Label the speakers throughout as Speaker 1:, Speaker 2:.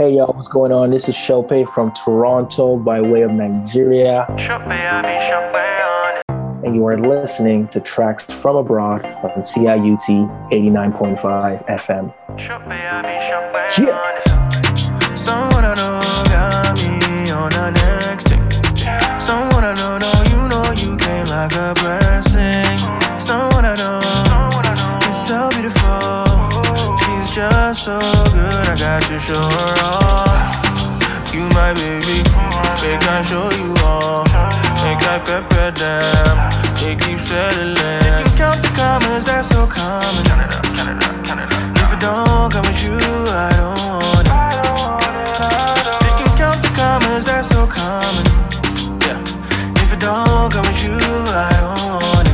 Speaker 1: Hey y'all, what's going on? This is Shope from Toronto by way of Nigeria. And you are listening to tracks from abroad on CIUT 89.5 FM. Yeah.
Speaker 2: Someone I know got me on the next thing. Someone I know, know you know you came like a blessing. Someone I know is so beautiful. Just so good. I got to show her all. You my baby, make I show you all. Make I pepper them. They keep settling. They can count the comments, that's so common. If it don't come with you, I don't want it. They can count the comments, that's so common. Yeah. If it don't come with you, I don't want it.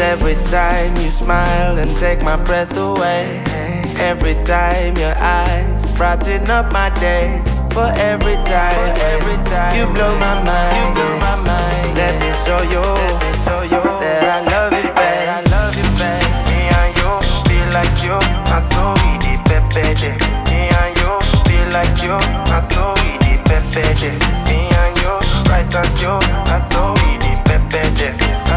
Speaker 2: Every time you smile and take my breath away. Every time your eyes brighten up my day. For every time, every time you blow my mind, you blow my mind. Let me show you, let me show you that I love you, babe. I love you, babe. Me and you feel like you, I so we the pepe. Me and you feel like you, I so we the pepe. Me and you rise as you, I so we the pepe.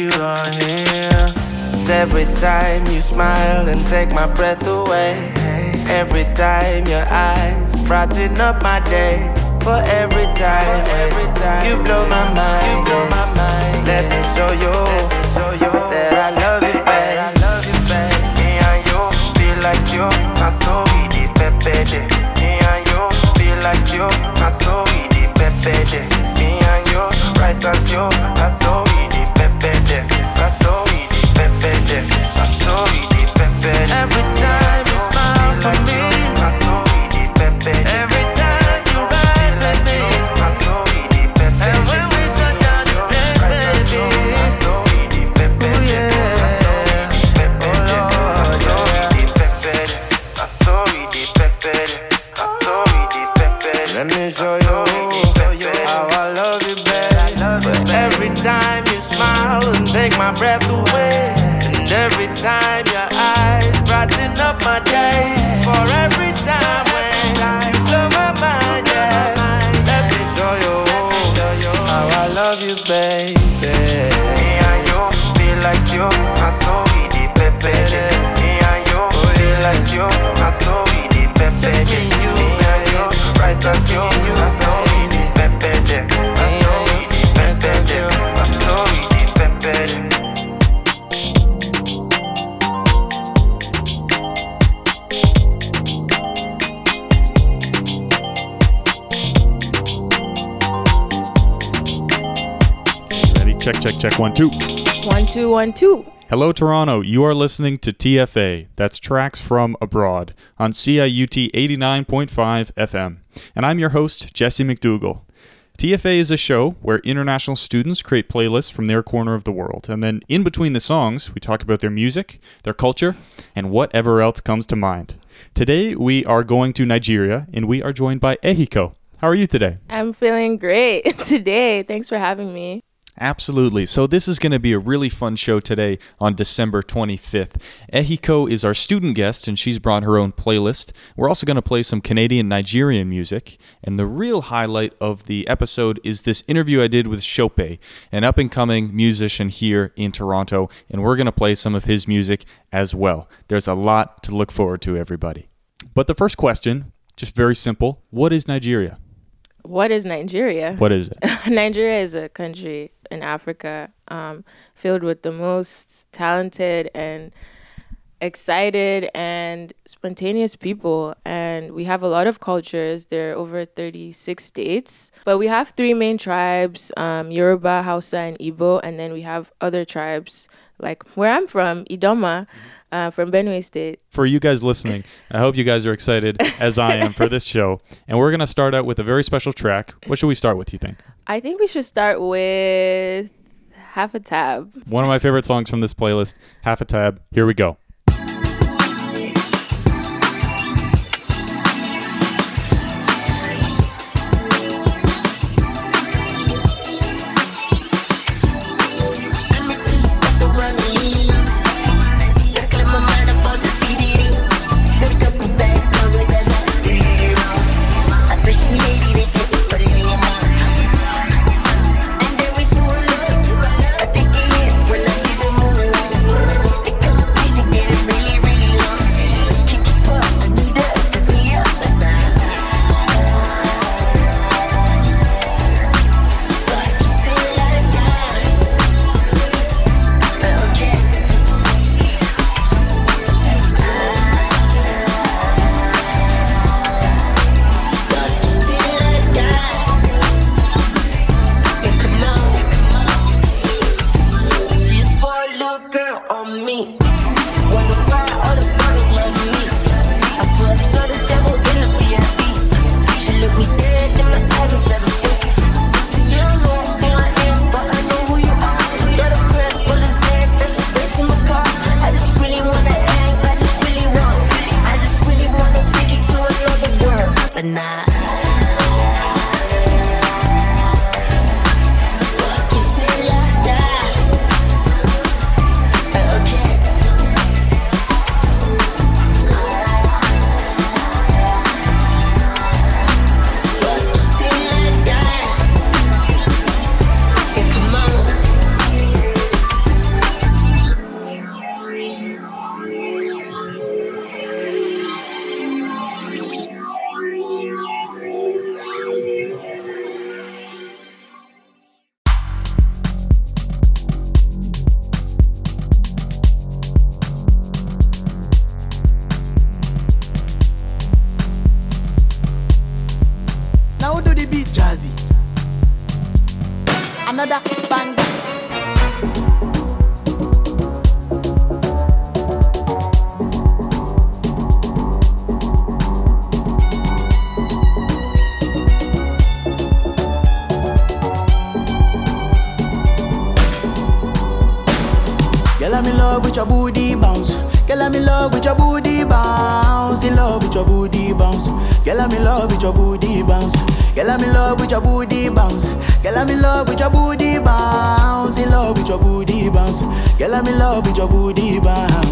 Speaker 2: You are here. Every time you smile and take my breath away. Every time your eyes brighten up my day. For every time, every time you blow my mind, you blow my mind. Let me show you, let me show you that I love you, babe. I love you, babe. Me and you feel like you, I so we the pepe. Me and you feel like you, I so we the pepe. Me and you rise as you, I
Speaker 3: Check, check, check. One, two.
Speaker 4: One, two, one, two.
Speaker 3: Hello, Toronto. You are listening to TFA. That's Tracks from Abroad on CIUT 89.5 FM. And I'm your host, Jesse McDougall. TFA is a show where international students create playlists from their corner of the world. And then in between the songs, we talk about their music, their culture, and whatever else comes to mind. Today, we are going to Nigeria, and we are joined by Ehiko. How are you today?
Speaker 4: I'm feeling great today. Thanks for having me.
Speaker 3: Absolutely. So this is going to be a really fun show today on December 25th. Ehiko is our student guest and she's brought her own playlist. We're also going to play some Canadian Nigerian music. And the real highlight of the episode is this interview I did with Shope, an up and coming musician here in Toronto, and we're going to play some of his music as well. There's a lot to look forward to everybody. But the first question, just very simple, what is Nigeria?
Speaker 4: What is Nigeria?
Speaker 3: What is it?
Speaker 4: Nigeria is a country in Africa, um, filled with the most talented and excited and spontaneous people. And we have a lot of cultures. There are over 36 states. But we have three main tribes um, Yoruba, Hausa, and Igbo. And then we have other tribes like where I'm from, Idoma. Uh, from Benue State.
Speaker 5: For you guys listening, I hope you guys are excited as I am for this show. And we're going to start out with a very special track. What should we start with, you think?
Speaker 4: I think we should start with Half a Tab.
Speaker 5: One of my favorite songs from this playlist, Half a Tab. Here we go.
Speaker 6: I'm in love with your booty, bam.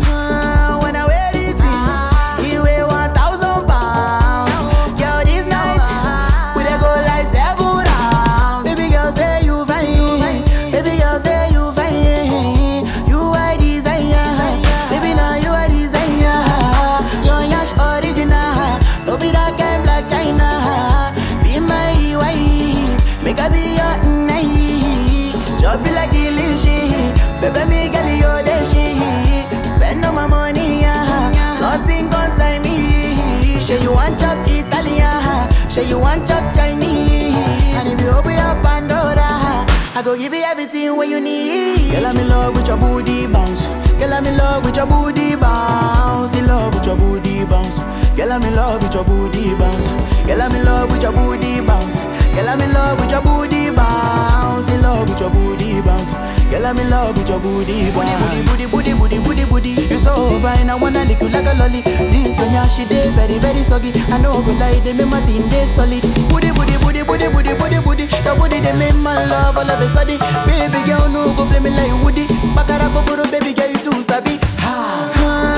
Speaker 6: chop Chinese. And if you open up Pandora, I go give you everything what you need. Girl, I'm in love with your booty bounce. Girl, I'm in love with your booty bounce. In love with your booty bounce. Girl, I'm in love with your booty bounce.
Speaker 7: Girl, I'm in love with your booty bounce. Girl, I'm in love with your booty. I'm in love with your booty. Booty, booty, booty, booty, booty, booty, booty. You so fine, I wanna lick you like a lolly. This one, yeah, she dey very, very soggy. I know good lie, they make my team dey solid. Booty, booty, booty, booty, booty, booty, booty. Your booty they make my love all of a sudden. Baby girl, no go play me like Woody. Bakara go baby girl, you too savvy. Ha. ha.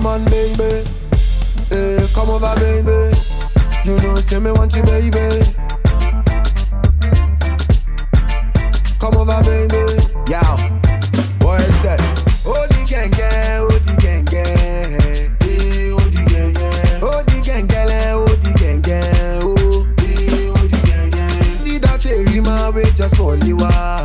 Speaker 7: Come on, baby. Hey, come over, baby. You know, say me want you, baby. Come over, baby. Yow. What is that? Oh, the gang, gang, oh, the gang, gang. Hey, eh, oh, the gang, that they remind me just only one. Hey,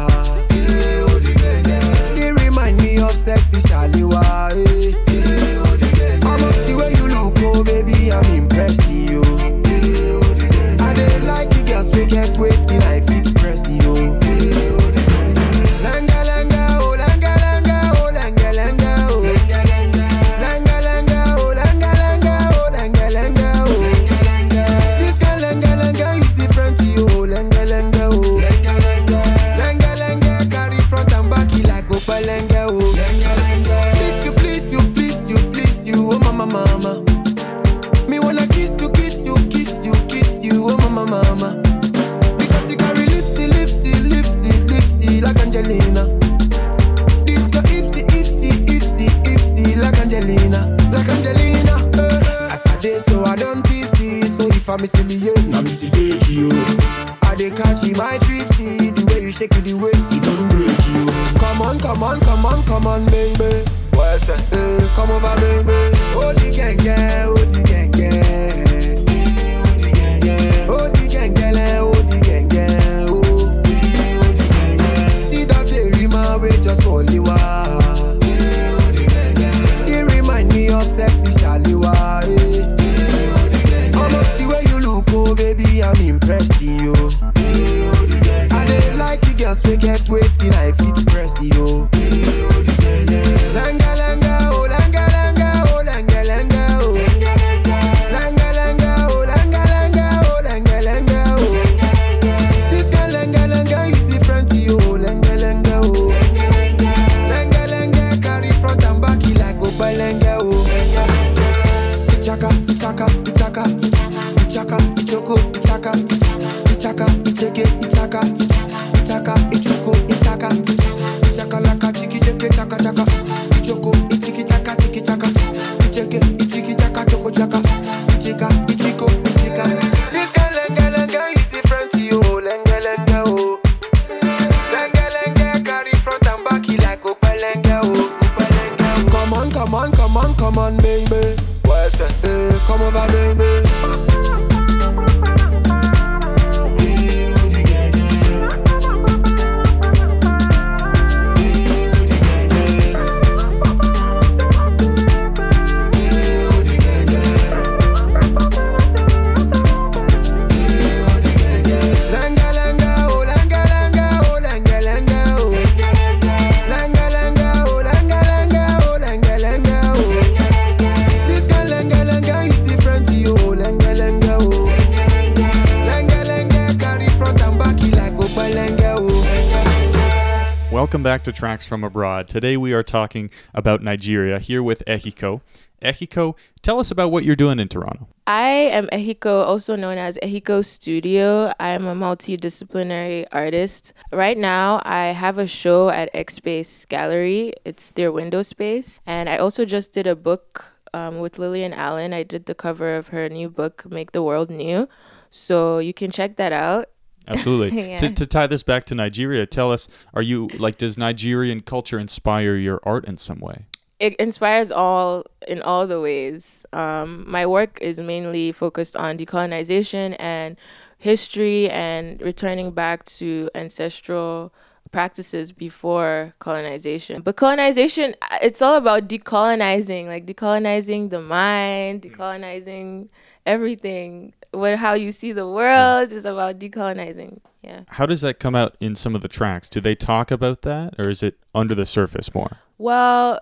Speaker 7: to
Speaker 3: Tracks from Abroad. Today we are talking about Nigeria here with Ehiko. Ehiko, tell us about what you're doing in Toronto.
Speaker 4: I am Ehiko, also known as Ehiko Studio. I am a multidisciplinary artist. Right now, I have a show at Xpace Gallery. It's their window space. And I also just did a book um, with Lillian Allen. I did the cover of her new book, Make the World New. So you can check that out.
Speaker 3: Absolutely.
Speaker 4: Yeah.
Speaker 3: to, to tie this back to Nigeria, tell us, are you like, does Nigerian culture inspire your art in some way?
Speaker 4: it inspires all in all the ways. Um, my work is mainly focused on decolonization and history and returning back to ancestral practices before colonization. But colonization, uh, it's all about decolonizing, like decolonizing the mind, decolonizing everything. What how you see the world is about decolonizing. Yeah.
Speaker 3: How does that come out in some of the tracks? Do they talk about that, or is it under the surface more?
Speaker 4: Well,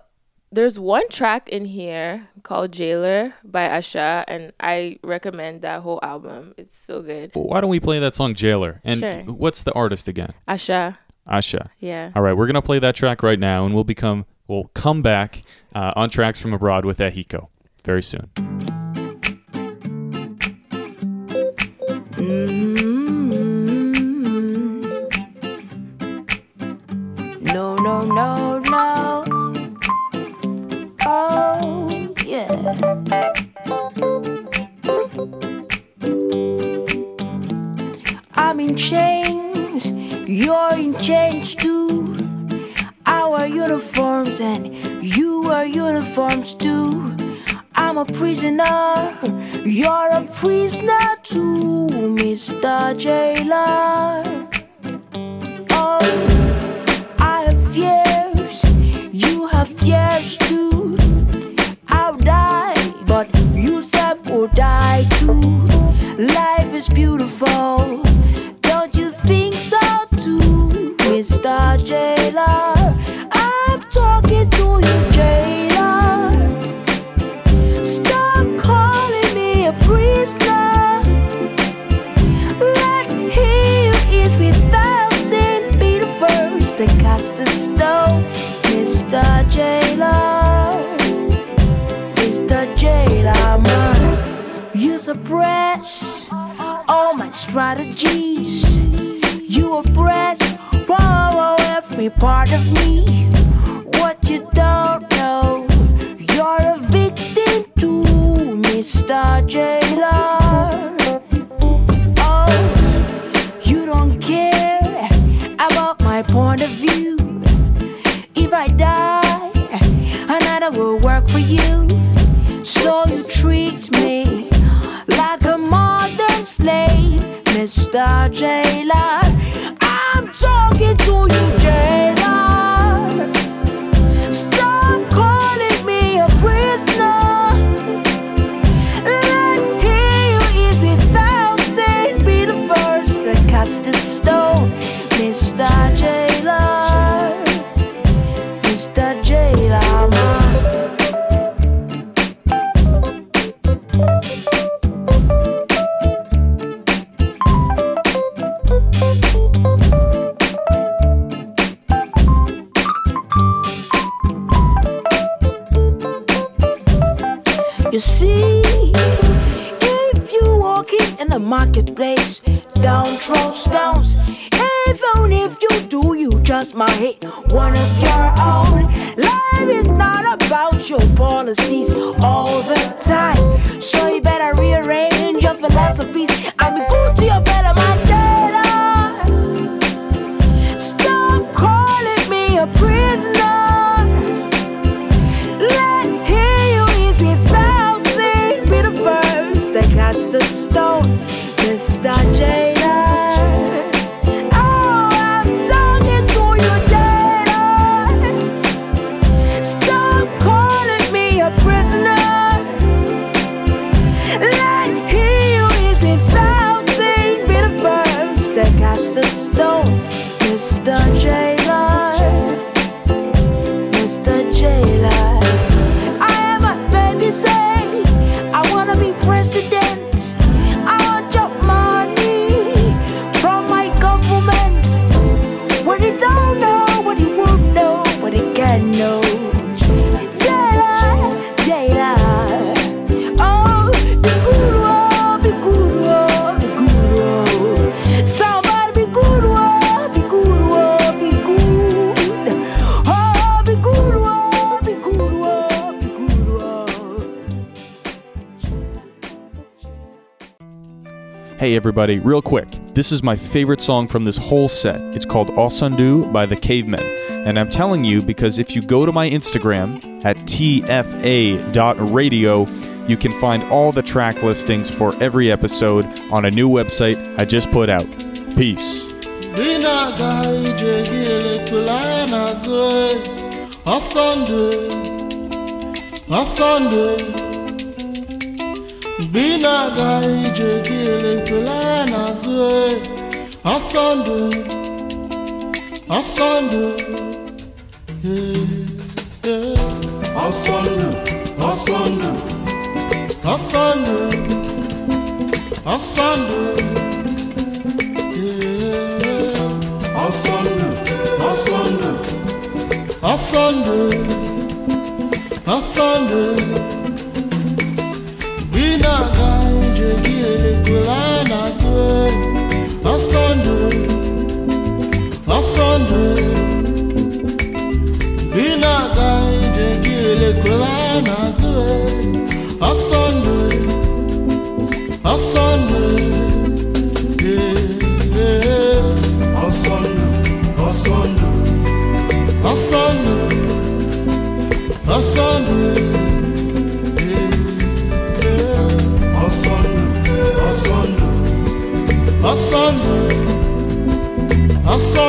Speaker 4: there's one track in here called Jailer by Asa, and I recommend that whole album. It's so good.
Speaker 3: Why don't we play that song Jailer? And
Speaker 4: Sure.
Speaker 3: what's the artist again?
Speaker 4: Asa,
Speaker 3: Asa.
Speaker 4: yeah.
Speaker 3: All right, we're gonna play that track right now, and we'll become we'll come back uh, on tracks from abroad with Ehiko very soon.
Speaker 8: No, no. Oh, yeah. I'm in chains, you're in chains too. Our uniforms and you are uniforms too. I'm a prisoner, you're a prisoner too, Mr. Jailer. I'll die, but will die too. Life is beautiful, don't you think so too, Mr. Jailer? I'm talking to you, Jailer. Stop calling me a prisoner. Let without sin be the first to cast a stone, Mr. Jailer. Mr. Jailer, man, you suppress all my strategies. You oppress oh, every part of me. What you don't know, you're a victim too, Mr. Jailer. Mr. Jailer. I'm talking to you, Jailer. Marketplace, down throw stones. Even if you do, you just might hit one of your own. Life is not about your policies all the time. So you better rearrange your philosophies
Speaker 3: everybody, real quick. This is my favorite song from this whole set. It's called Osandu by the Cavemen. And I'm telling you because if you go to my Instagram at tfa.radio, you can find all the track listings for every episode on a new website I just put out. Peace.
Speaker 9: bilaka ijekile fela nazwe asande asande asande asande asande asande asande asande asande asande Asana, Asana, Asana. Ọsọ ndụ ọsọ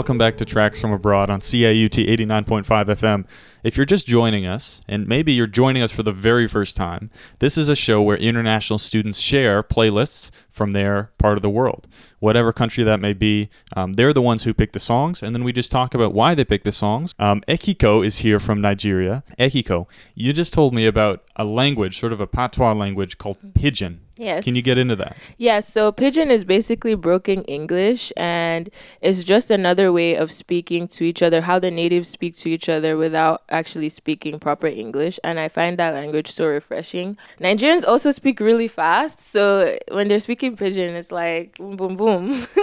Speaker 3: Welcome back to Tracks from Abroad on CIUT 89.5 FM. If you're just joining us, and maybe you're joining us for the very first time, this is a show where international students share playlists from their part of the world. Whatever country that may be, um, they're the ones who pick the songs, and then we just talk about why they pick the songs. Um, Ehiko is here from Nigeria. Ehiko, you just told me about a language, sort of a patois language called Pidgin.
Speaker 4: Yes.
Speaker 3: Can you get into that?
Speaker 4: Yeah, so pidgin is basically broken English and it's just another way of speaking to each other, how the natives speak to each other without actually speaking proper English. And I find that language so refreshing. Nigerians also speak really fast, so when they're speaking pidgin, it's like boom, boom, boom.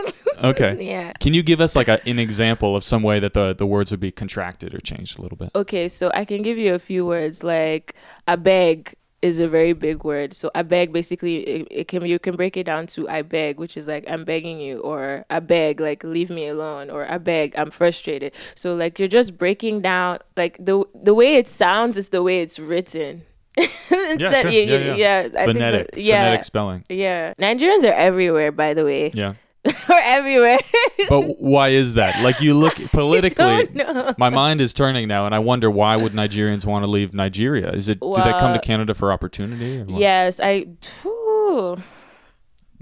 Speaker 3: Okay.
Speaker 4: yeah.
Speaker 3: Can you give us like a, an example of some way that the, the words would be contracted or changed a little bit?
Speaker 4: Okay, so I can give you a few words like I beg is a very big word. So I beg basically it, it can you can break it down to I beg, which is like I'm begging you, or I beg like leave me alone, or I beg I'm frustrated. So like you're just breaking down like the the way it sounds is the way it's written. Instead,
Speaker 3: sure.
Speaker 4: yeah,
Speaker 3: Yeah,
Speaker 4: yeah,
Speaker 3: yeah.
Speaker 4: yeah,
Speaker 3: Phonetic,
Speaker 4: that- yeah,
Speaker 3: phonetic spelling.
Speaker 4: yeah. Nigerians are everywhere, by the way.
Speaker 3: Yeah.
Speaker 4: or everywhere.
Speaker 3: But why is that? Like you look politically, my mind is turning now, and I wonder why would Nigerians want to leave Nigeria? Is it do they come to Canada for opportunity? Or
Speaker 4: yes, I. Phew.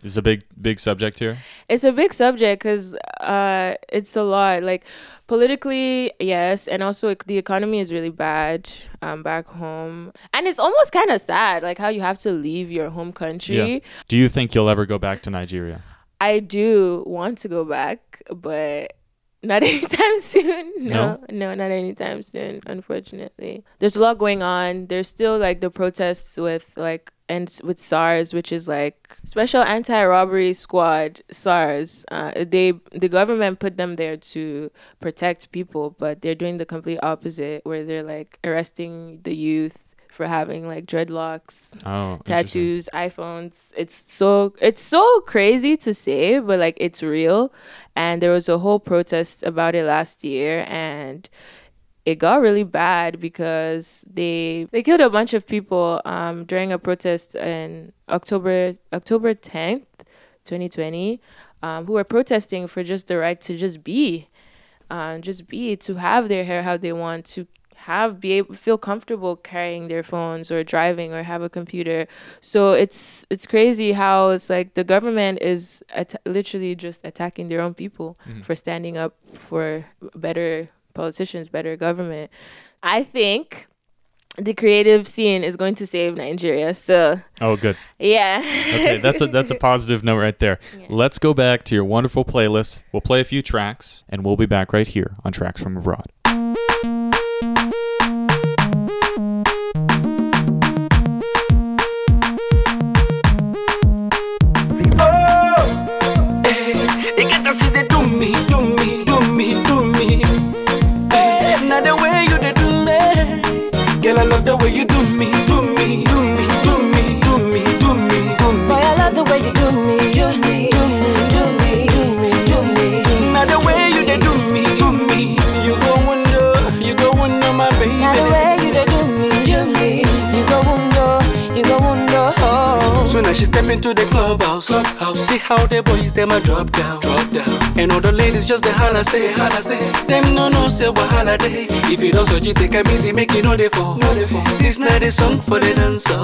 Speaker 3: It's a big big subject here.
Speaker 4: It's a big subject because uh, it's a lot. Like politically, yes, and also the economy is really bad um, back home, and it's almost kind of sad, like how you have to leave your home country.
Speaker 3: Do you think you'll ever go back to Nigeria?
Speaker 4: I do want to go back, but not anytime soon. No, no, not anytime soon. Unfortunately, there's a lot going on. There's still like the protests with like and with SARS, which is like Special Anti-Robbery Squad SARS. Uh, they the government put them there to protect people, but they're doing the complete opposite, where they're like arresting the youth for having like dreadlocks
Speaker 3: Oh,
Speaker 4: tattoos, iPhones. It's so it's so crazy to say, but like it's real. And there was a whole protest about it last year and it got really bad because they they killed a bunch of people um during a protest in October October 10th, 2020, um, who were protesting for just the right to just be um, just be to have their hair how they want to have be able feel comfortable carrying their phones or driving or have a computer so it's it's crazy how it's like the government is at- literally just attacking their own people mm-hmm. for standing up for better politicians better government i think the creative scene is going to save nigeria so
Speaker 3: Oh, good.
Speaker 4: yeah
Speaker 3: Okay, that's a that's a positive note right there. Let's go back to your wonderful playlist. We'll play a few tracks, and we'll be back right here on Tracks from Abroad.
Speaker 6: The way you do into the clubhouse. clubhouse. See how the boys them a drop down, drop down. And all the ladies just the holla say, holla say. Them no no say wahala day. If you don't so you take a easy, make it no they fall. No they fall. This night is song for the dancer.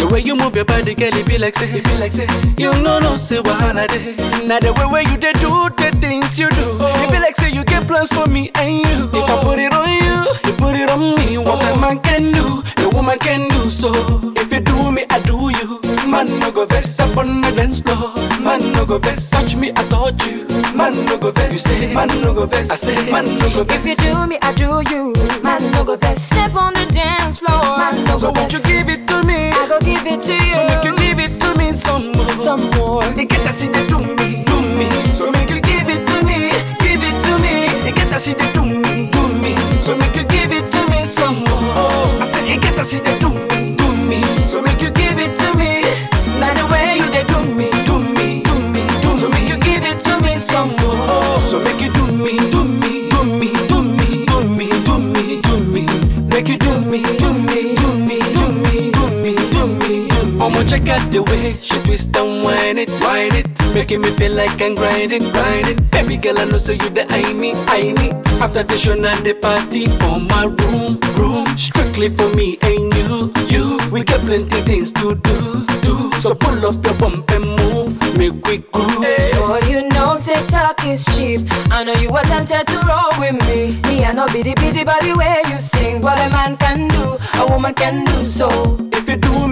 Speaker 6: The way you move your body, girl, it be like say, it be like say. You no no say wahala day. Now the way where you they do the things you do, it be like say you get plans for me and you. If I put it on you, you put it on me. What a man can do, a woman can do so. Man no go vex up on the dance floor. Man no go vex, touch me, I touch you. Man no go vex, you say. Man no go vex, I say. Man no go vex.
Speaker 8: If you do me, I do you. Man, no go best. Step on the dance floor. Man, no
Speaker 6: so
Speaker 8: go
Speaker 6: won't you give it to me?
Speaker 8: I go give it to you.
Speaker 6: So make you give it to me some more.
Speaker 8: Some more.
Speaker 6: You get to see the do me, do me. So make you give it to me, give it to me. You get to see the do me, do me. So make you give it to me some more. Oh. I said you get to see the do me. Check out the way she twist and whine it, whine it, making me feel like I'm grinding, grinding. Baby girl, I know so you the I me, I me. After the show and the party for my room, room, strictly for me and you, you. We got plenty things to do, do. So pull up your bump and move, make we groove.
Speaker 8: Boy, you know, say talk is cheap. I know you were tempted to roll with me. Me, I know be the busy body where you sing. What a man can do, a woman can do so.
Speaker 6: If you do me,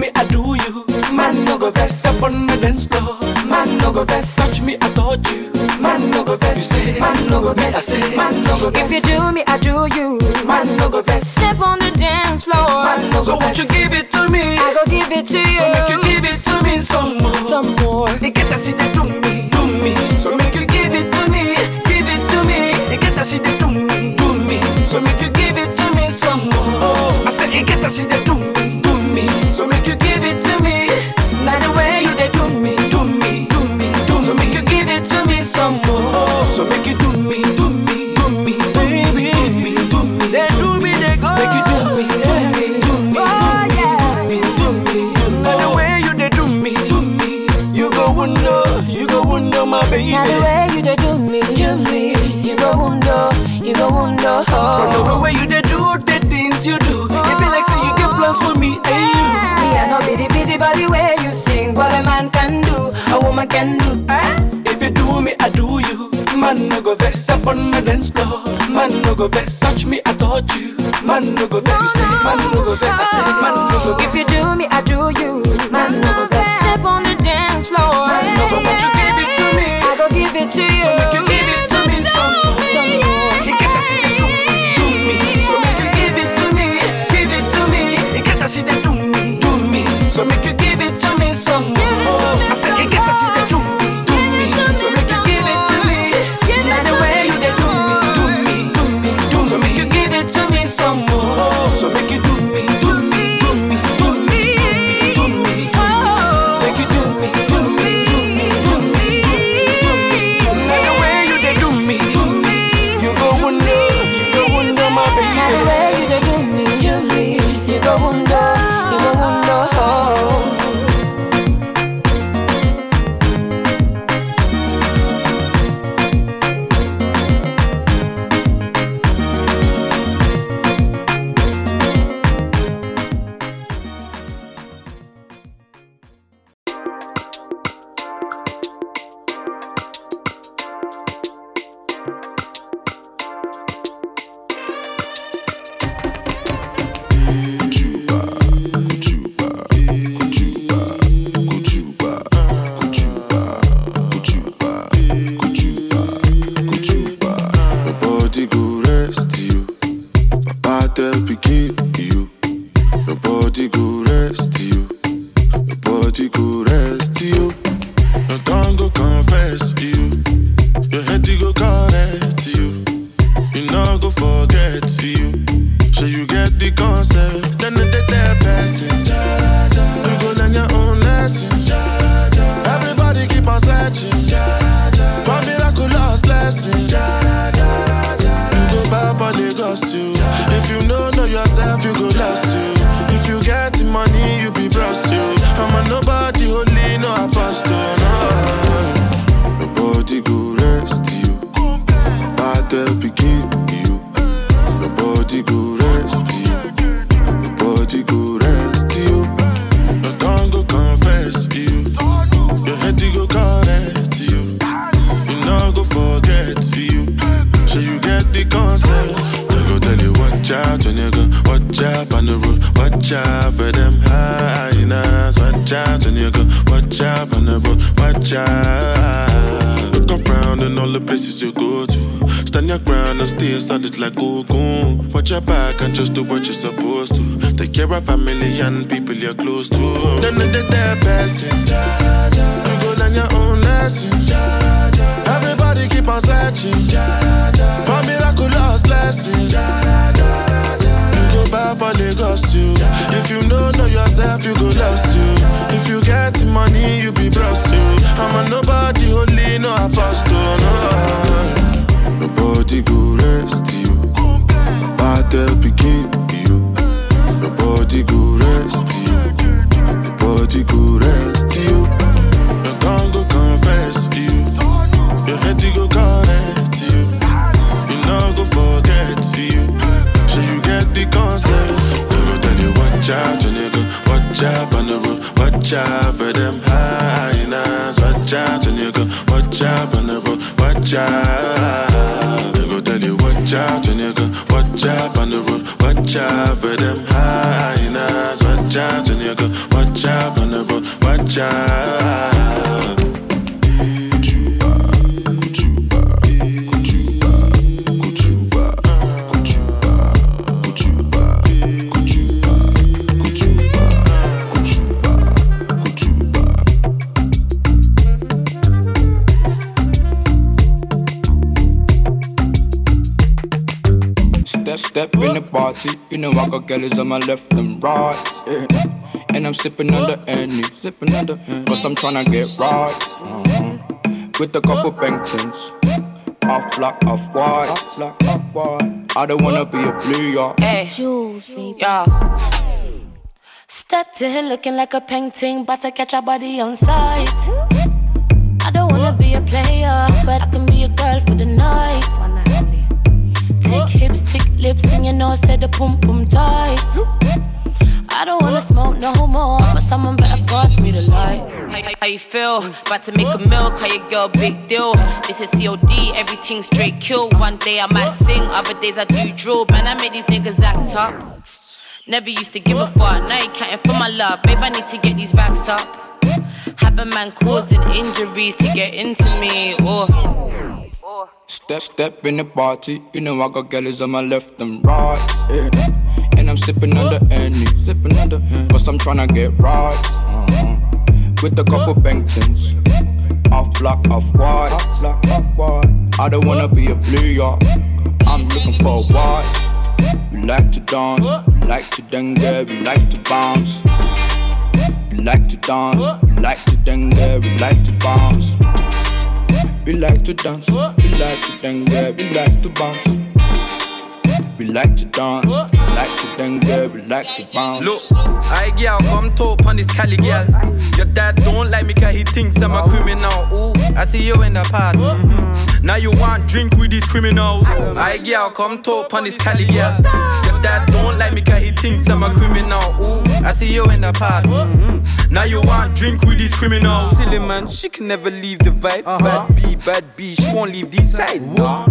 Speaker 6: I do you. Man, no go vex up on the dance floor. Man, no go vex. Touch me, I touch you. Man, no go vex. You say, man, no go vex. I say, man, no go vex.
Speaker 8: If you do me, I do you.
Speaker 6: man, no go vex.
Speaker 8: Step on the dance floor.
Speaker 6: Man, no so won't you give it to me?
Speaker 8: I go give it to you.
Speaker 6: So make you give it to me some more.
Speaker 8: Some more.
Speaker 6: You get to see the do me, do me. So make you give it to me, give it to me. You get to see the do me, do me. So make you give it to me some more. Oh. I said you get to see the
Speaker 10: up on the dance floor. Man no go vex, touch me, I touch you. Man no go vex, you say. Man no go vex, I say. Man no go vex.
Speaker 8: If you do me, I do you. Man no go vex. Step on the dance floor.
Speaker 10: Man
Speaker 8: no go vex, you
Speaker 10: give it to me. I go give it to you. So make you you
Speaker 9: be blessed, I'm a nobody, holy, no apostle, no. Nobody go rest you. Bad begin you. Nobody go watch out for them high nines. Watch out, when you go watch out on the road. Watch out. They go tell you watch out, when you go watch out on the road. Watch out for them high nines. Watch out, when you go watch out on the road. Watch out.
Speaker 11: party. You know I got girls on my left and right. Yeah. And I'm sipping under any, sipping under any. Cause I'm trying to get right. Uh-huh. With a couple Bengtons. Off black, off white. Off black, off white. I don't wanna be a blue, y'all.
Speaker 8: Hey, Jules, baby. Yeah. Stepped in looking like a painting, but I catch a body on sight. I don't wanna be a player, but I can be a girl for the night know said the pum pum tight. I don't wanna smoke no more, but someone better pass me the light.
Speaker 12: How you feel? About to make a milk call your girl big deal. This is COD, everything straight kill. One day I might sing, other days I do drill. Man, I make these niggas act up. Never used to give a fuck, now you counting for my love. Babe, I need to get these racks up. Have a man causing injuries to get into me. Oh.
Speaker 11: Step, step in the party. You know I got girls on my left and right. yeah. And I'm sipping the Henny, sipping the Henny. Cause I'm tryna get right. uh-huh. With a couple Bengtons. Off black, off white. Off black, off white. I don't wanna be a blue yacht. I'm looking for a white. We like to dance, we like to dengue, we like to bounce. We like to dance, we like to dengue, we like to bounce. We like to dance, we like to dengue, we like to bounce. We like to dance, we like to dengue, we like to bounce.
Speaker 13: Look, I girl, come talk on this Cali girl. Your dad don't like me cause he thinks I'm a criminal. Ooh, I see you in the party. Mm-hmm. Now you want drink with these criminals. I girl, come talk on this Cali girl. Your dad don't like me cause he thinks I'm a criminal. Ooh, I see you in the party. Mm-hmm. Now you want drink with these criminals. Silly man, she can never leave the vibe. Uh-huh. Bad B, bad B, she won't leave these sides. No.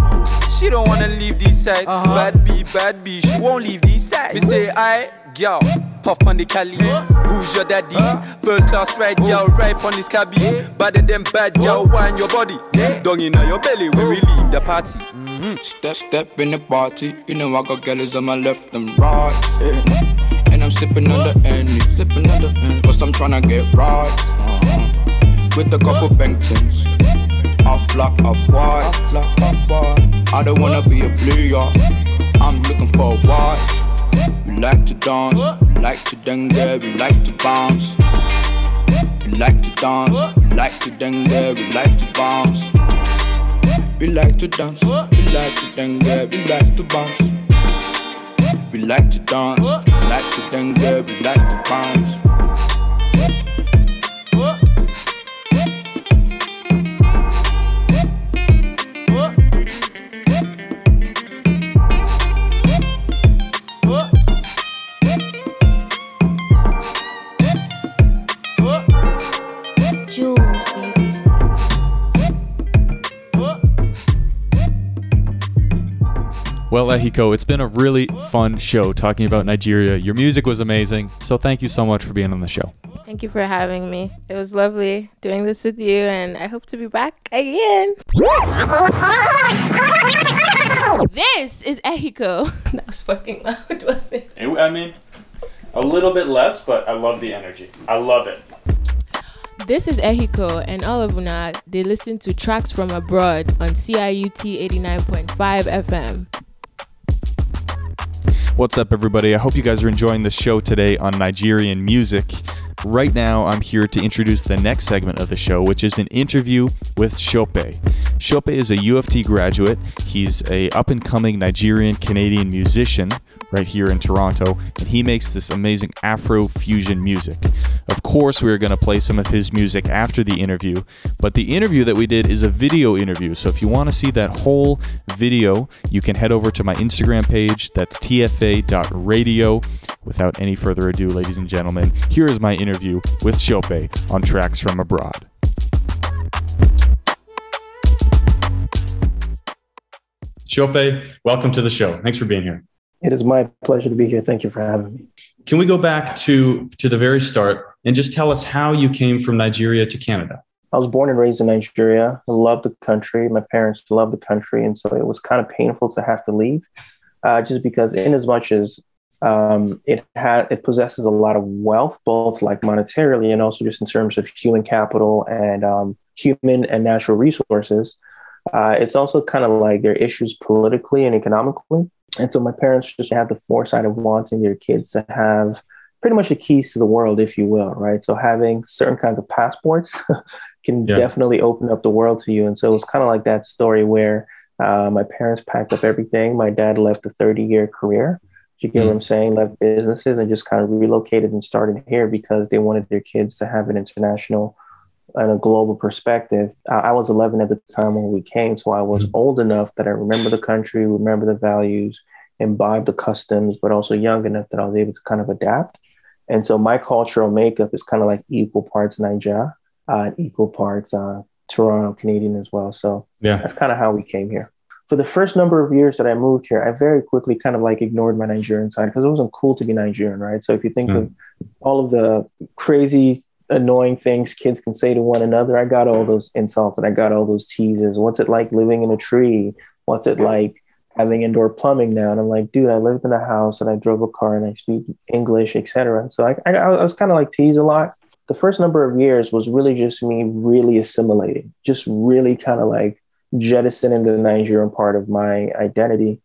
Speaker 13: She don't wanna leave these sides. Uh-huh. Bad B, bad B, she won't leave these sides. Me say, I, girl, puff on the Cali. Who's your daddy? First class ride, girl, right on this cabby. Better than bad, girl, wine your body. Dung in your belly when we leave the party.
Speaker 11: mmm Step, step in the party. You know I got girls on my left and right. yeah. I'm sipping on the Henny, sipping on the Henny. Cause I'm tryna get right. uh-huh. With a couple Bengtons. Black, off white. Off black, off white. I don't wanna be a blue yacht. I'm looking for a white. We like to dance, we like to dengue, we like to bounce. We like to dance, we like to dengue, we like to bounce. We like to dance, we like to dengue, we like to bounce. We like to dance, like to dengue, we like to bounce.
Speaker 3: Well, Ehiko, it's been a really fun show talking about Nigeria. Your music was amazing, so thank you so much for being on the show.
Speaker 4: Thank you for having me. It was lovely doing this with you, and I hope to be back again. This is Ehiko. that was fucking loud, wasn't it?
Speaker 3: I mean, a little bit less, but I love the energy. I love it.
Speaker 4: This is Ehiko, and all of Una, they listen to tracks from abroad on CIUT 89.5 FM.
Speaker 3: What's up, everybody? I hope you guys are enjoying the show today on Nigerian music. Right now, I'm here to introduce the next segment of the show, which is an interview with Shopé. Shopé is a U of T graduate. He's a up-and-coming Nigerian Canadian musician right here in Toronto, and he makes this amazing Afro fusion music. Of course, we are going to play some of his music after the interview, but the interview that we did is a video interview. So if you want to see that whole video, you can head over to my Instagram page. That's tfa.radio. Without any further ado, ladies and gentlemen, here is my interview with Shopé on Tracks from Abroad. Shopé, welcome to the show. Thanks for being here.
Speaker 1: It is my pleasure to be here. Thank you for having me.
Speaker 3: Can we go back to to the very start and just tell us how you came from Nigeria to Canada?
Speaker 1: I was born and raised in Nigeria. I love the country. My parents love the country, and so it was kind of painful to have to leave, uh, just because, in as much as um, it had, it possesses a lot of wealth, both like monetarily and also just in terms of human capital and um, human and natural resources. Uh, it's also kind of like their issues politically and economically, and so my parents just have the foresight of wanting their kids to have pretty much the keys to the world, if you will, right? So having certain kinds of passports can
Speaker 3: Yeah.
Speaker 1: definitely open up the world to you. And so it was kind of like that story where uh, my parents packed up everything. My dad left a 30 year career. You get what I'm saying? Left businesses and just kind of relocated and started here because they wanted their kids to have an international and a global perspective. I, I was 11 at the time when we came, so I was old enough that I remember the country, remember the values, imbibe the customs, but also young enough that I was able to kind of adapt. And so my cultural makeup is kind of like equal parts Niger uh, and equal parts uh, Toronto Canadian as well. So
Speaker 3: Yeah.
Speaker 1: that's kind of how we came here. For the first number of years that I moved here, I very quickly kind of like ignored my Nigerian side because it wasn't cool to be Nigerian, right? So if you think
Speaker 3: Mm.
Speaker 1: of all of the crazy, annoying things kids can say to one another, I got all those insults and I got all those teases. What's it like living in a tree? What's it like having indoor plumbing now? And I'm like, dude, I lived in a house and I drove a car and I speak English, etc. So I, I, I was kind of like teased a lot. The first number of years was really just me really assimilating, just really kind of like jettisoning the Nigerian part of my identity.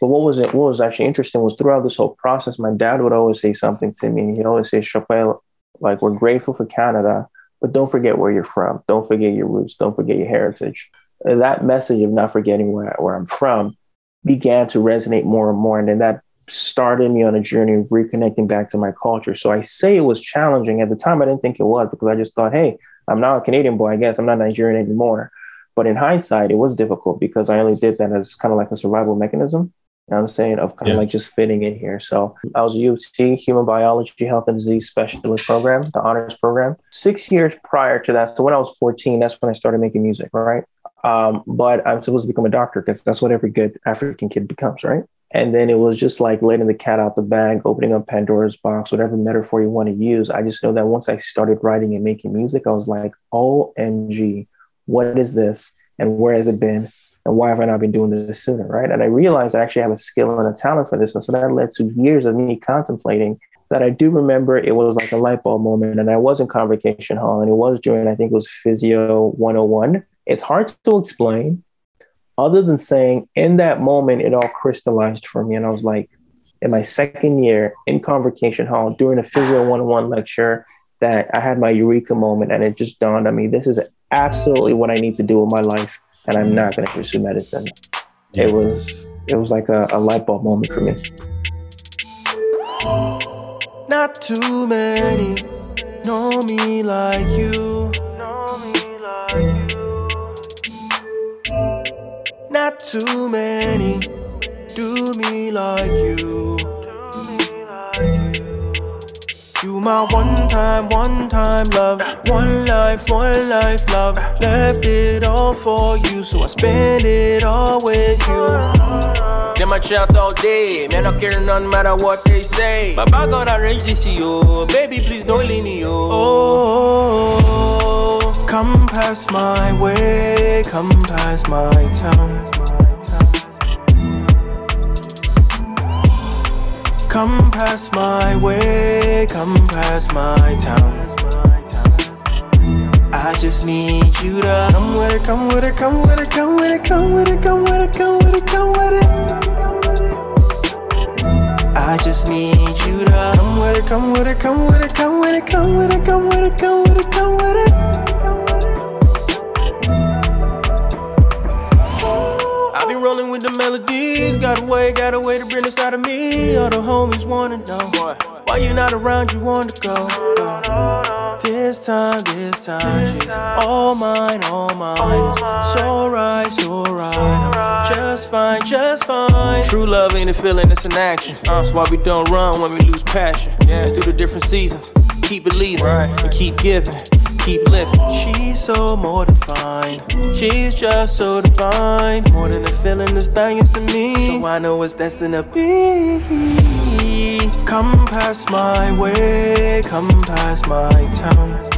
Speaker 1: But what was it? What was actually interesting was throughout this whole process, my dad would always say something to me. He'd always say, "Shopé, like we're grateful for Canada, but don't forget where you're from. Don't forget your roots. Don't forget your heritage." That message of not forgetting where, where I'm from began to resonate more and more, and then that started me on a journey of reconnecting back to my culture. So I say it was challenging at the time. I didn't think it was because I just thought, "Hey, I'm now a Canadian boy. I guess I'm not Nigerian anymore." But in hindsight, it was difficult because I only did that as kind of like a survival mechanism. You know what I'm saying? Of kind
Speaker 3: Yeah.
Speaker 1: of like just fitting in here. So I was a U of T, Human Biology, Health and Disease Specialist program, the honors program. Six years prior to that, so when I was 14, that's when I started making music, right? Um, but I'm supposed to become a doctor because that's what every good African kid becomes, right? And then it was just like letting the cat out the bag, opening up Pandora's box, whatever metaphor you want to use. I just know that once I started writing and making music, I was like, OMG, what is this? And where has it been? And why have I not been doing this sooner? Right. And I realized I actually have a skill and a talent for this. And so that led to years of me contemplating that I do remember it was like a light bulb moment. And I was in Convocation Hall and it was during, I think it was Physio 101. It's hard to explain other than saying in that moment, it all crystallized for me. And I was like, in my second year in Convocation Hall during a Physio 101 lecture, that I had my eureka moment and it just dawned on me this is absolutely what I need to do with my life. And I'm not going to pursue medicine. It was it was like a, a light bulb moment for me.
Speaker 14: Not too many know me like you. Not too many do me like you. My one time, one time love. One life, one life love. Left it all for you, so I spend it all with you. Them I shout all day, man, I care none matter what they say. Baba God arrange this, yo. Baby, please don't leave me, yo. Oh, come past my way, come past my town. Come past my way, come past my town. I just need you to come with it, come with it, come with it, come with it, come with it, come with it, come with it, come with it. I just need you to come with it, come with it, come with it, come with it, come with it, come with it, come with it, come with it. Rolling with the melodies, got a way, got a way to bring this out of me. All the homies wanna know why you not around, you want to go. Oh. This time, this time, she's all mine, all mine. It's so right, so right. I'm just fine, just fine. True love ain't a feeling, it's an action. Uh, that's why we don't run when we lose passion. Yeah, through the different seasons, keep believing and keep giving. Keep living. She's so more than fine. She's just so divine. More than a feeling, thing is to me. So I know it's destined to be. Come past my way, come past my town.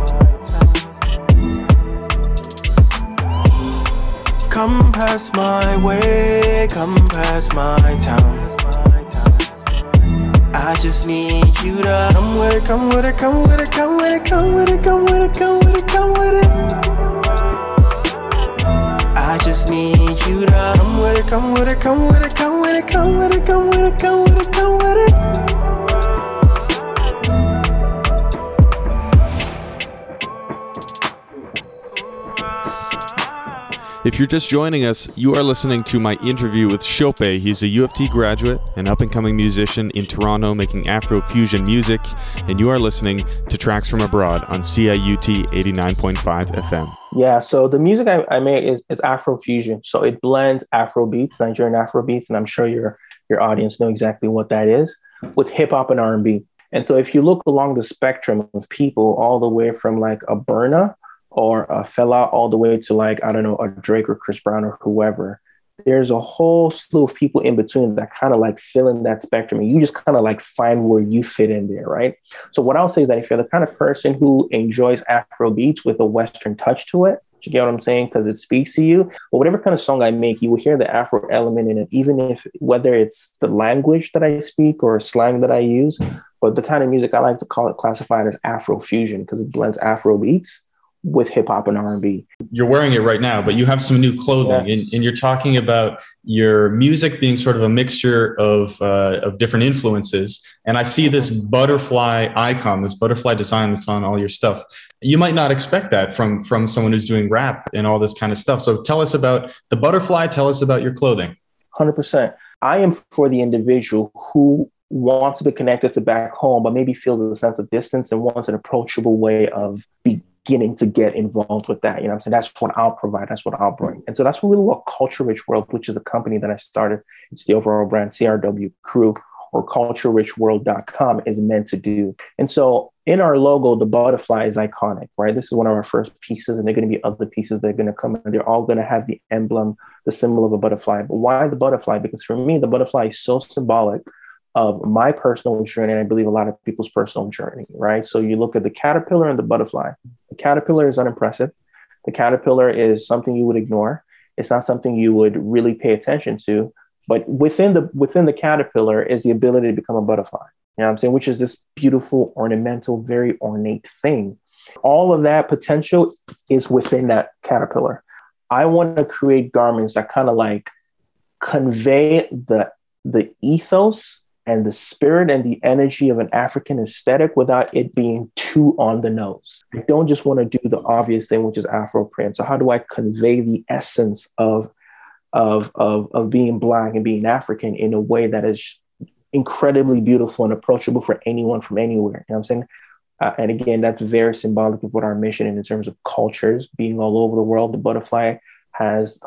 Speaker 14: Come past my way, come past my town. I just need you to come with it, come with it, come with it, come with it, come with it, come with it, come with it, come with it. I just need you to come with it, come with it, come with it, come with it, come with it, come with it, come with it, come with it.
Speaker 3: If you're just joining us, you are listening to my interview with Shopé. He's a U of T graduate, an up and coming musician in Toronto making Afro fusion music, and you are listening to Tracks from Abroad on CIUT 89.5 FM.
Speaker 1: Yeah, so the music I, I make is, is Afro fusion. So it blends Afro beats, Nigerian Afro beats, and I'm sure your your audience know exactly what that is, with hip hop and R&B. And so if you look along the spectrum of people, all the way from like a Burna or uh, a Fela, all the way to like, I don't know, a Drake or Chris Brown or whoever, there's a whole slew of people in between that kind of like fill in that spectrum. And you just kind of like find where you fit in there, right? So what I'll say is that if you're the kind of person who enjoys Afro beats with a Western touch to it, you get what I'm saying? Because it speaks to you. But whatever kind of song I make, you will hear the Afro element in it, even if whether it's the language that I speak or slang that I use. But the kind of music I like to call it classified as Afro fusion because it blends Afro beats with hip hop and R&B.
Speaker 3: You're wearing it right now, but you have some new clothing, yes. and, and, you're talking about your music being sort of a mixture of uh, of different influences. And I see this butterfly icon, this butterfly design that's on all your stuff. You might not expect that from from someone who's doing rap and all this kind of stuff. So tell us about the butterfly. Tell us about your clothing.
Speaker 1: Hundred percent. I am for the individual who wants to be connected to back home, but maybe feels a sense of distance and wants an approachable way of be beginning to get involved with that. You know I'm saying? That's what I'll provide. That's what I'll bring. And so that's really what Culture Rich World, which is a company that I started, it's the overall brand CRW Crew or culturerichworld.com is meant to do. And so in our logo, the butterfly is iconic, right? This is one of our first pieces, and there are going to be other pieces that are going to come, and they're all going to have the emblem, the symbol of a butterfly. But why the butterfly? Because for me, the butterfly is so symbolic of my personal journey, and I believe a lot of people's personal journey, right? So you look at the caterpillar and the butterfly. The caterpillar is unimpressive. The caterpillar is something you would ignore. It's not something you would really pay attention to. But within the within the caterpillar is the ability to become a butterfly. You know what I'm saying? Which is this beautiful, ornamental, very ornate thing. All of that potential is within that caterpillar. I want to create garments that kind of like convey the the ethos and the spirit and the energy of an African aesthetic without it being too on the nose. I don't just want to do the obvious thing, which is Afro print. So how do I convey the essence of, of, of, of being Black and being African in a way that is incredibly beautiful and approachable for anyone from anywhere? You know what I'm saying? Uh, and again, that's very symbolic of what our mission is in terms of cultures being all over the world. The butterfly has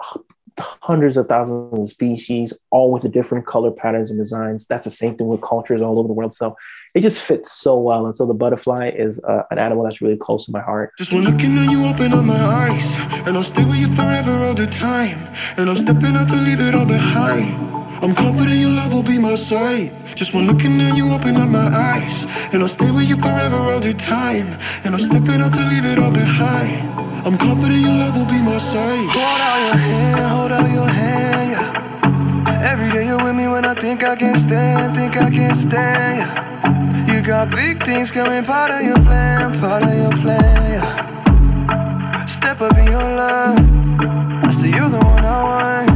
Speaker 1: hundreds of thousands of species, all with the different color patterns and designs. That's the same thing with cultures all over the world. So it just fits so well. And so the butterfly is uh, an animal that's really close to my heart.
Speaker 15: Just when looking at you, open up my eyes, and I'll stay with you forever all the time. And I'm stepping out to leave it all behind. I'm confident your love will be my sight. Just when looking at you, open up my eyes, and I'll stay with you forever all the time. And I'm stepping out to leave it all behind. I'm confident your love will be my sight.
Speaker 10: Hold out your hand, hold out your hand, yeah. Every day you're with me when I think I can't stand, think I can't stand. Yeah. You got big things coming, part of your plan, part of your plan. Yeah. Step up in your love. I see you're the one I want.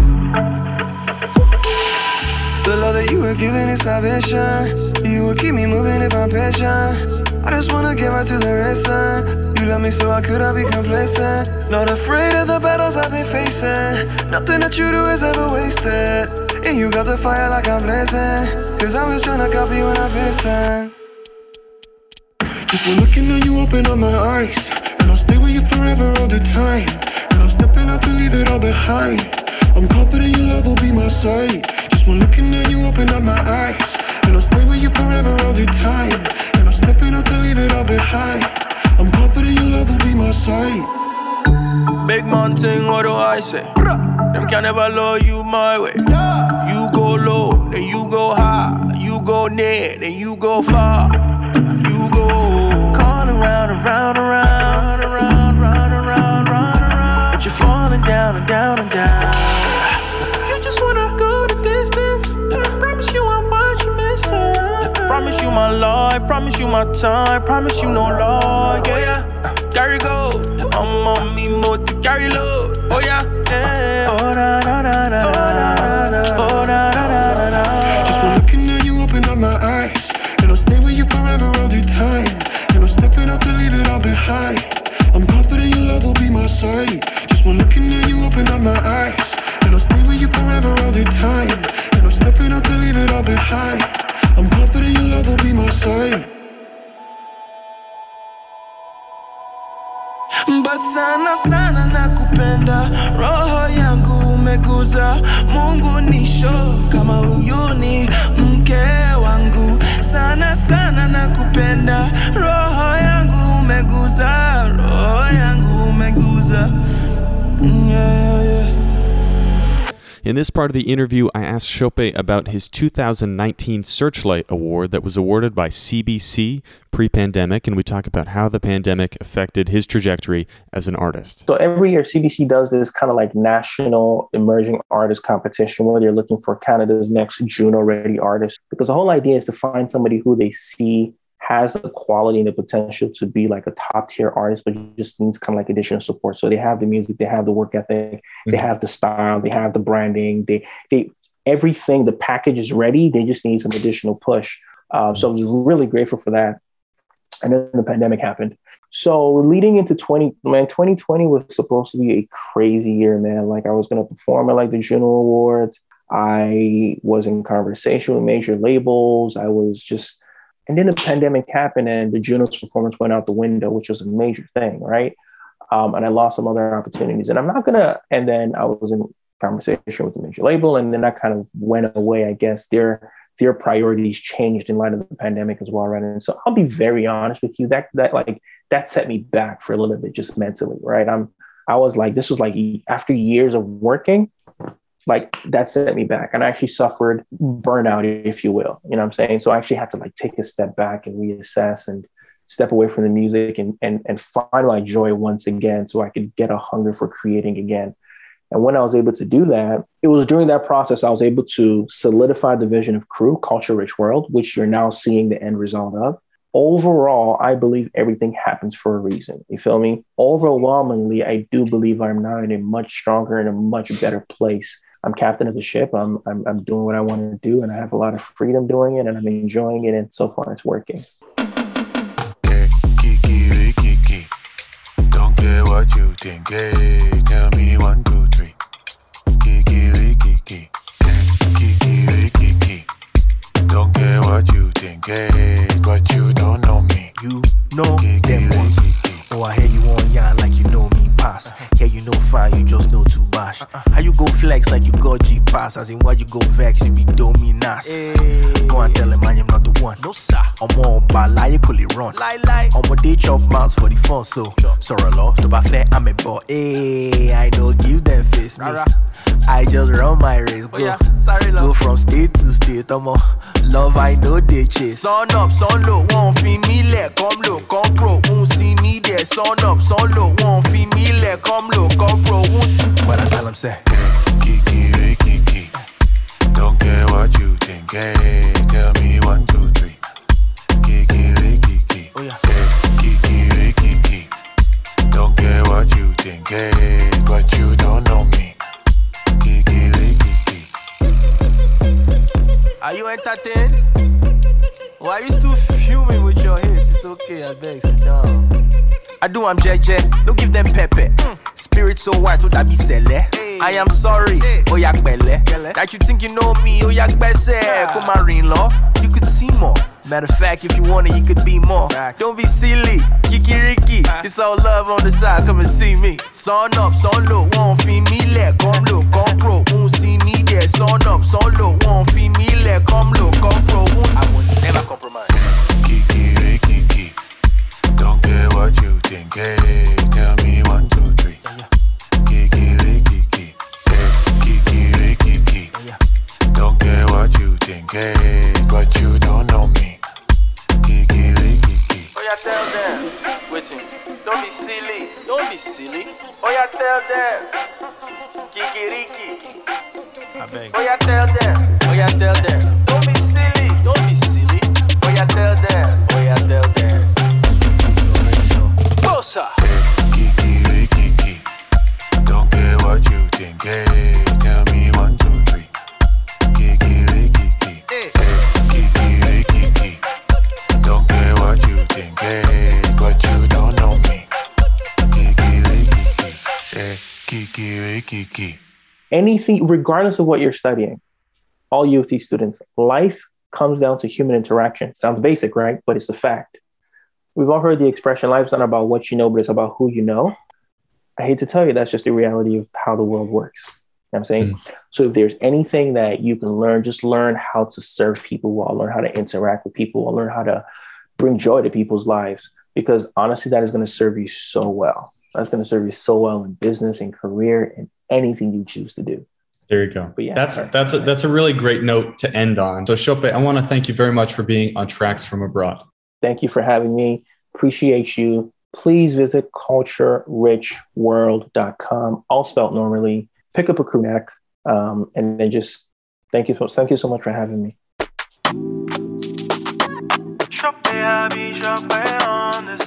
Speaker 10: The love that you were giving is salvation. You will keep me moving if I'm patient. I just wanna get right to the racing. You love me so I could I be complacent. Not afraid of the battles I've been facing. Nothing that you do is ever wasted. And you got the fire like I'm blazing. Cause I'm just trying to copy when I'm pasting.
Speaker 15: Just when looking at you, open up my eyes. And I'll stay with you forever all the time. And I'm stepping out to leave it all behind. I'm confident your love will be my sight. Just when looking at you, open up my eyes. And I'll stay with you forever all the time. And I'm stepping out to leave it all behind. I'm confident your love will be my sight.
Speaker 10: Big mountain, what do I say? Them can never love you my way. You go low, then you go high. You go near, then you go far. You go. Call around, around, around, around, around, around, around, around. But you're falling down and down and down. My life, promise you my time, promise you no lie, yeah, yeah. Carry go, I'm on me more to carry load, oh yeah, yeah. Oh na na na na na, oh na na na na na.
Speaker 15: Just by looking at you, open up my eyes, and I'll stay with you forever all the time. And I'm stepping out to leave it all behind. I'm confident your love will be my sight. Just by looking at you, open up my eyes,
Speaker 10: But sana na kupenda, roho yangu umeguza. Mungu nisho kama huyu ni mke wangu.
Speaker 16: sana sana na kupenda, roho yangu umeguza roho yangu umeguza Mm, yeah.
Speaker 3: In this part of the interview, I asked Shopé about his 2019 Searchlight Award that was awarded by CBC pre pandemic, and we talk about how the pandemic affected his trajectory as an artist.
Speaker 1: So every year, CBC does this kind of like national emerging artist competition where they're looking for Canada's next Juno ready artist. Because the whole idea is to find somebody who they see has the quality and the potential to be like a top tier artist, but just needs kind of like additional support. So they have the music, they have the work ethic, they have the style, they have the branding, they they everything. The package is ready. They just need some additional push. Um, so I was really grateful for that. And then the pandemic happened. So leading into 20, man, 2020 was supposed to be a crazy year, man. Like I was going to perform at like the Juno Awards. I was in conversation with major labels. I was just, and then the pandemic happened and the Juno's performance went out the window, which was a major thing, right? Um, and I lost some other opportunities. And I'm not gonna. And then I was in conversation with the major label, and then that kind of went away. I guess their their priorities changed in light of the pandemic as well, right? And so I'll be very honest with you. That that like that set me back for a little bit, just mentally, right? I'm I was like, this was like after years of working, like that set me back. And i actually suffered burnout if you will you know what i'm saying? So i actually had to like take a step back and reassess and step away from the music and and, and find my joy once again so i could get a hunger for creating again. And when i was able to do that it was during that process i was able to solidify the vision of crew culture rich world which you're now seeing the end result of. Overall i believe everything happens for a reason. You feel me? Overwhelmingly i do believe i'm now in a much stronger and a much better place I'm captain of the ship. I'm, I'm, I'm doing what I want to do, and I have a lot of freedom doing it, and I'm enjoying it. And so far, it's working.
Speaker 17: Kiki, Kiki. Don't care what you think. Hey, tell me one, two, three. Kiki, Kiki. Kiki, Kiki. Don't care what you think. Hey, but you don't know me.
Speaker 18: You know them ones. Oh, I hear you on yarn like you know me pass. Yeah, you know fine, you just know to bash. How you go flex like you got G pass? As in why you go vex, you be dominas. Go and tell him I am not the one. No sir. I'm more bala, you could run. Lie lie. I'm a day chop mouths for the fun, so sorry law. To be fair, I'm a boy. Hey, I know give them face me. I just run my race, go. Go from state to state, I'm a love I know they chase.
Speaker 2: Sun up, sun low, won't feel me let come low, come pro, won't see me there. Sun up, sun low, won't feel me let come low, come pro, won't.
Speaker 18: But I tell him say,
Speaker 17: Kiki, Kiki. Don't care what you think. Hey, tell me one, two, three. Kiki, Kiki.
Speaker 18: Oh yeah.
Speaker 17: Kiki, Kiki. Don't care what you think. Hey, but you don't know me. Kiki, Kiki.
Speaker 2: Are you entertained? Why you still fuming with your hits? It's okay, I beg, sit down.
Speaker 18: I do I'm JJ, don't give them pepper. Spirit so white, oh, would I be sele? I am sorry, oh yak belle. That you think you know me, oh yak bese. Come marine law, you could see more. Matter of fact, if you want it, you could be more. Don't be silly, Kiki Ricky. It's all love on the side, come and see me.
Speaker 2: Sun up, sun low, won't feel me let come low, come pro, won't see me there. Sun up, sun low, won't feel me let come low, come pro, won't.
Speaker 18: I will never compromise.
Speaker 17: What you think. Hey, tell me one, two, three. Kiki, Kiki. Hey, Kiki, Kiki. Don't care what you think. Hey, but you don't know me. Kiki, Kiki.
Speaker 2: Oh yeah, tell them. Waiting. Don't be silly. Don't be silly. Oh yeah, tell them. Kiki, Kikiriki.
Speaker 18: I beg.
Speaker 2: Oh yeah, tell them. Oh yeah, tell them. Don't be silly. Don't be silly. Oh yeah, tell them. Closer.
Speaker 17: Kiki, Kiki. Don't care what you think. Hey, tell me one, two, three. Kiki, Kiki.
Speaker 2: Hey.
Speaker 17: Kiki, Kiki. Don't care what you think. Hey, but you don't know me. Kiki, Kiki. Hey, Kiki, Kiki.
Speaker 1: anything, regardless of what you're studying, all of UT students, life comes down to human interaction. Sounds basic, right? But it's a fact. We've all heard the expression, life's not about what you know, but it's about who you know. I hate to tell you, that's just the reality of how the world works. know what I'm saying? Hmm. So if there's anything that you can learn, just learn how to serve people well, learn how to interact with people, learn how to bring joy to people's lives. Because honestly, that is going to serve you so well. That's going to serve you so well in business and career and anything you choose to do.
Speaker 19: There you go.
Speaker 1: But yeah,
Speaker 19: that's that's a, that's a really great note to end on. So Shopé, I want to thank you very much for being on Tracks from Abroad.
Speaker 1: Thank you for having me. Appreciate you. Please visit culturerichworld.com, all spelled normally. Pick up a crew neck, um, and then just thank you so thank you so much for having me.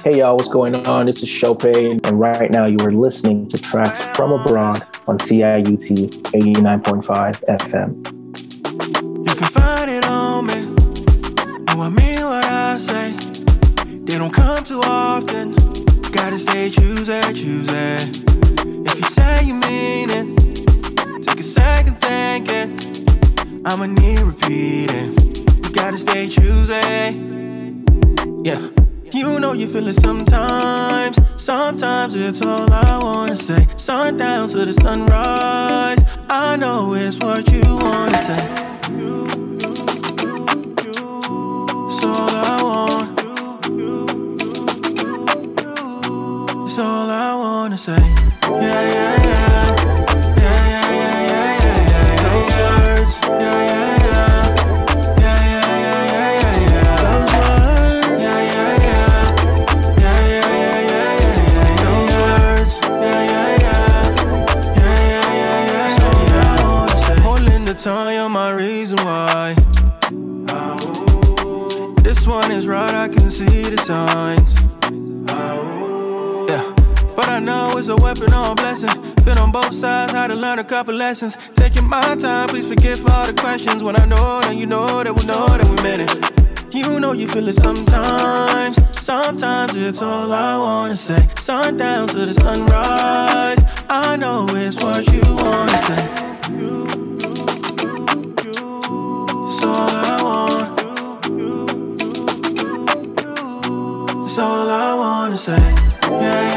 Speaker 1: Hey y'all, what's going on? This is Shopé, and right now you are listening to tracks from abroad on CIUT 89.5 FM.
Speaker 14: You can find it on me. Oh, I mean what I say. They don't come too often. Gotta stay choosy, choosy. If you say you mean it, take a second thinking. I'ma need repeating. You gotta stay choosy. Yeah. You know you feel it sometimes. Sometimes it's all I wanna say. Sundown to the sunrise. I know it's what you wanna say. It's all I want. Wanna say. Yeah, yeah, yeah. Yeah, yeah, yeah, yeah, yeah. Those words. Yeah, yeah, yeah. Yeah, yeah, yeah, yeah, yeah. Those words. Yeah, yeah, yeah. Yeah, yeah, yeah, yeah, yeah. Holding the tongue, you're my reason why. This one is right, I can see the signs. Weapon or a blessing. Been on both sides, had to learn a couple lessons. Taking my time, please forgive for all the questions. When I know, then you know that we know that we meant it. You know you feel it sometimes. Sometimes it's all I wanna say. Sundown to the sunrise. I know it's what you wanna say. All I wanna say. Yeah.